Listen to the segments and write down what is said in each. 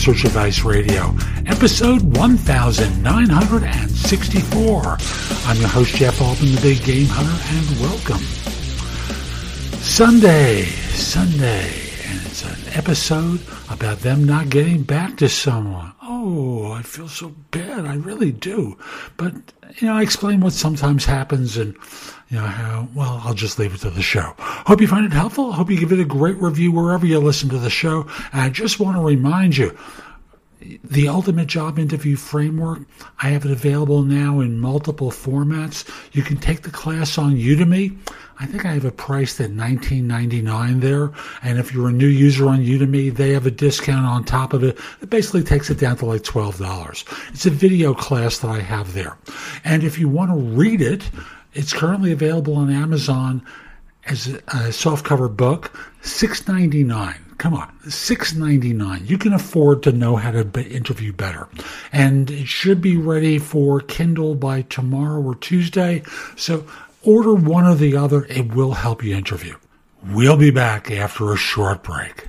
Search Advice Radio, episode 1964. I'm your host, Jeff Altman, the Big Game Hunter, and welcome. Sunday, Sunday, and it's an episode about them not getting back to someone. Oh, I feel so bad. I really do. But, you know, I explain what sometimes happens and, you know, how, well, I'll just leave it to the show. Hope you find it helpful. Hope you give it a great review wherever you listen to the show. And I just want to remind you, the ultimate job interview framework i have it available now in multiple formats. You can take the class on udemy. I think i have it priced at $19.99 there. And if you're a new user on udemy they have a discount on top of it. It basically takes it down to like $12 it's a video class that i have there. And if you want to read it it's currently available on amazon as a softcover book 6.99 Come on, six ninety nine. You can afford to know how to be, interview better, and it should be ready for Kindle by tomorrow or Tuesday. So order one or the other. It will help you interview. We'll be back after a short break.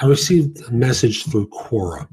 I received a message through Quora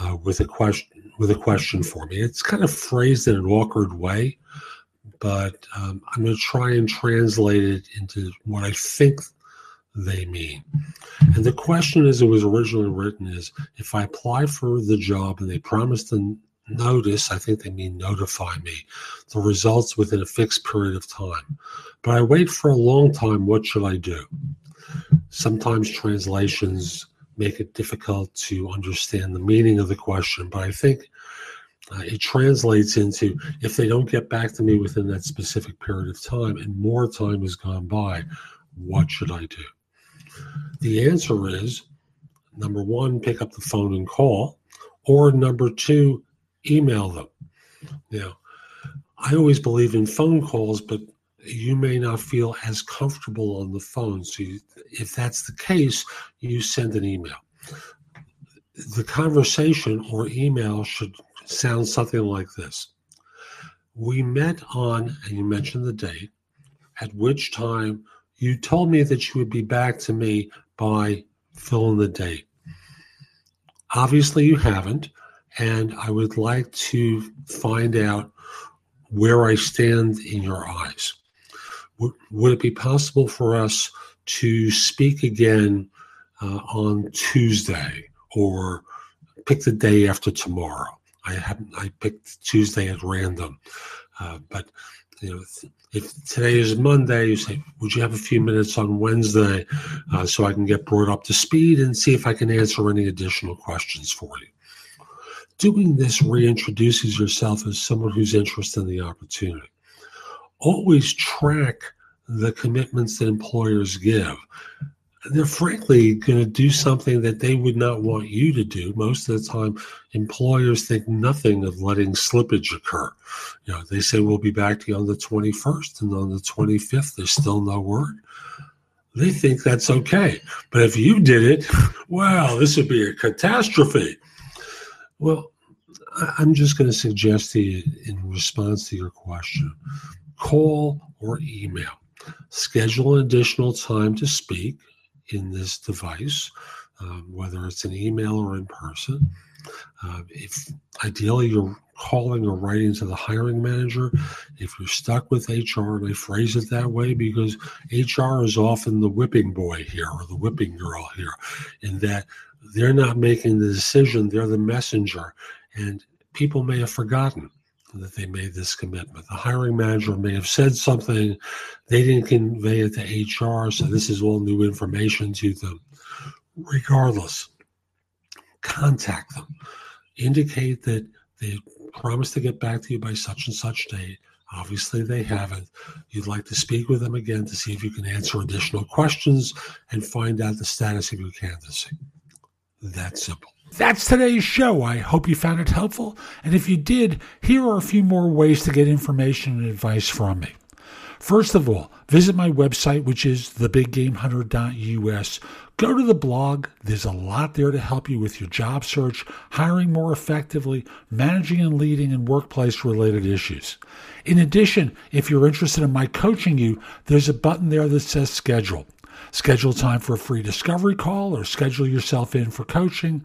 uh, with a question with a question for me. It's kind of phrased in an awkward way, but um, I'm going to try and translate it into what I think they mean. And the question, as it was originally written, is if I apply for the job and they promise to notice, I think they mean notify me, the results within a fixed period of time. But I wait for a long time, what should I do? Sometimes translations make it difficult to understand the meaning of the question. But I think uh, it translates into if they don't get back to me within that specific period of time and more time has gone by, what should I do? The answer is number one, pick up the phone and call, or number two, email them. Now, I always believe in phone calls, but you may not feel as comfortable on the phone. So, you, if that's the case, you send an email. The conversation or email should sound something like this We met on, and you mentioned the date, at which time you told me that you would be back to me by fill in the date. Obviously, you haven't, and I would like to find out where I stand in your eyes would it be possible for us to speak again uh, on Tuesday or pick the day after tomorrow? I haven't. I picked Tuesday at random, uh, but you know, if today is Monday, you say, "Would you have a few minutes on Wednesday uh, so I can get brought up to speed and see if I can answer any additional questions for you?" Doing this reintroduces yourself as someone who's interested in the opportunity always track the commitments that employers give. They're frankly going to do something that they would not want you to do. Most of the time, employers think nothing of letting slippage occur. You know, they say we'll be back to you on the 21st, and on the 25th, there's still no word. They think that's okay. But if you did it, well, this would be a catastrophe. Well, I'm just going to suggest to you in response to your question call or email. Schedule an additional time to speak in this device, um, whether it's an email or in person. Uh, if ideally you're calling or writing to the hiring manager, if you're stuck with HR, and I phrase it that way because HR is often the whipping boy here or the whipping girl here, in that they're not making the decision, they're the messenger. And people may have forgotten that they made this commitment. The hiring manager may have said something, they didn't convey it to HR, so this is all new information to them. Regardless, contact them. Indicate that they promised to get back to you by such and such date. Obviously, they haven't. You'd like to speak with them again to see if you can answer additional questions and find out the status of your candidacy. That simple. That's today's show. I hope you found it helpful. And if you did, here are a few more ways to get information and advice from me. First of all, visit my website, which is thebiggamehunter.us. Go to the blog. There's a lot there to help you with your job search, hiring more effectively, managing and leading in workplace related issues. In addition, if you're interested in my coaching you, there's a button there that says schedule. Schedule time for a free discovery call or schedule yourself in for coaching.